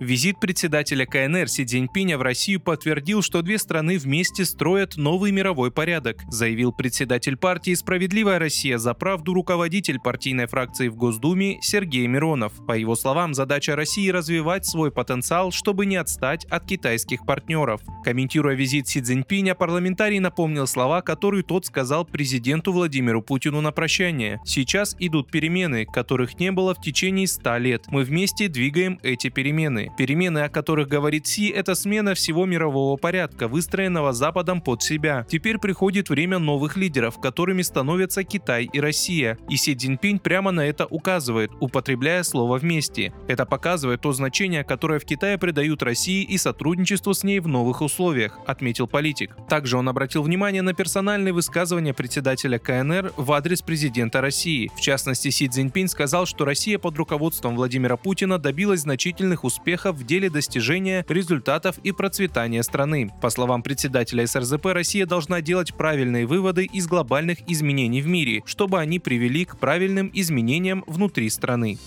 Визит председателя КНР Си Цзиньпиня в Россию подтвердил, что две страны вместе строят новый мировой порядок, заявил председатель партии «Справедливая Россия за правду» руководитель партийной фракции в Госдуме Сергей Миронов. По его словам, задача России развивать свой потенциал, чтобы не отстать от китайских партнеров. Комментируя визит Си Цзиньпиня, парламентарий напомнил слова, которые тот сказал президенту Владимиру Путину на прощание. «Сейчас идут перемены, которых не было в течение 100 лет. Мы вместе двигаем эти перемены. Перемены, о которых говорит Си, это смена всего мирового порядка, выстроенного Западом под себя. Теперь приходит время новых лидеров, которыми становятся Китай и Россия. И Си Цзиньпинь прямо на это указывает, употребляя слово «вместе». Это показывает то значение, которое в Китае придают России и сотрудничеству с ней в новых условиях, отметил политик. Также он обратил внимание на персональные высказывания председателя КНР в адрес президента России. В частности, Си Цзиньпинь сказал, что Россия под руководством Владимира Путина добилась значительных успехов в деле достижения результатов и процветания страны. По словам председателя СРЗП, Россия должна делать правильные выводы из глобальных изменений в мире, чтобы они привели к правильным изменениям внутри страны.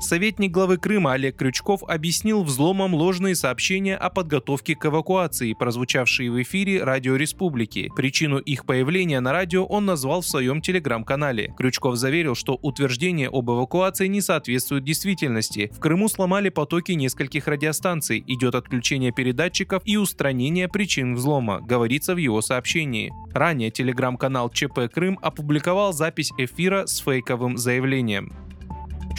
Советник главы Крыма Олег Крючков объяснил взломом ложные сообщения о подготовке к эвакуации, прозвучавшие в эфире Радио Республики. Причину их появления на радио он назвал в своем телеграм-канале. Крючков заверил, что утверждение об эвакуации не соответствует действительности. В Крыму сломали потоки нескольких радиостанций, идет отключение передатчиков и устранение причин взлома, говорится в его сообщении. Ранее телеграм-канал ЧП Крым опубликовал запись эфира с фейковым заявлением.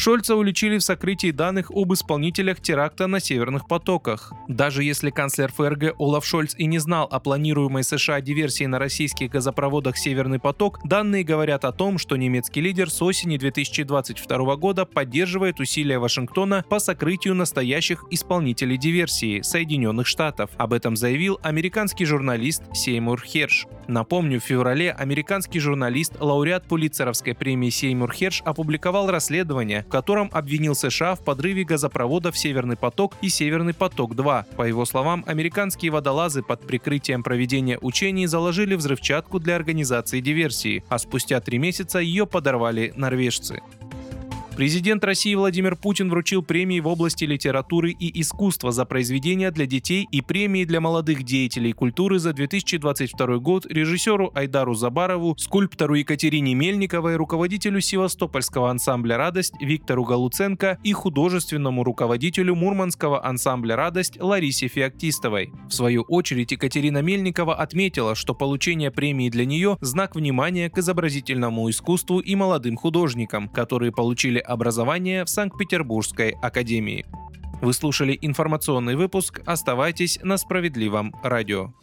Шольца уличили в сокрытии данных об исполнителях теракта на Северных потоках. Даже если канцлер ФРГ Олаф Шольц и не знал о планируемой США диверсии на российских газопроводах «Северный поток», данные говорят о том, что немецкий лидер с осени 2022 года поддерживает усилия Вашингтона по сокрытию настоящих исполнителей диверсии Соединенных Штатов. Об этом заявил американский журналист Сеймур Херш. Напомню, в феврале американский журналист, лауреат Пулитцеровской премии Сеймур Херш опубликовал расследование, котором обвинил США в подрыве газопроводов «Северный поток» и «Северный поток-2». По его словам, американские водолазы под прикрытием проведения учений заложили взрывчатку для организации диверсии, а спустя три месяца ее подорвали норвежцы. Президент России Владимир Путин вручил премии в области литературы и искусства за произведения для детей и премии для молодых деятелей культуры за 2022 год режиссеру Айдару Забарову, скульптору Екатерине Мельниковой, руководителю Севастопольского ансамбля «Радость» Виктору Галуценко и художественному руководителю Мурманского ансамбля «Радость» Ларисе Феоктистовой. В свою очередь Екатерина Мельникова отметила, что получение премии для нее – знак внимания к изобразительному искусству и молодым художникам, которые получили образования в Санкт-Петербургской академии. Вы слушали информационный выпуск. Оставайтесь на справедливом радио.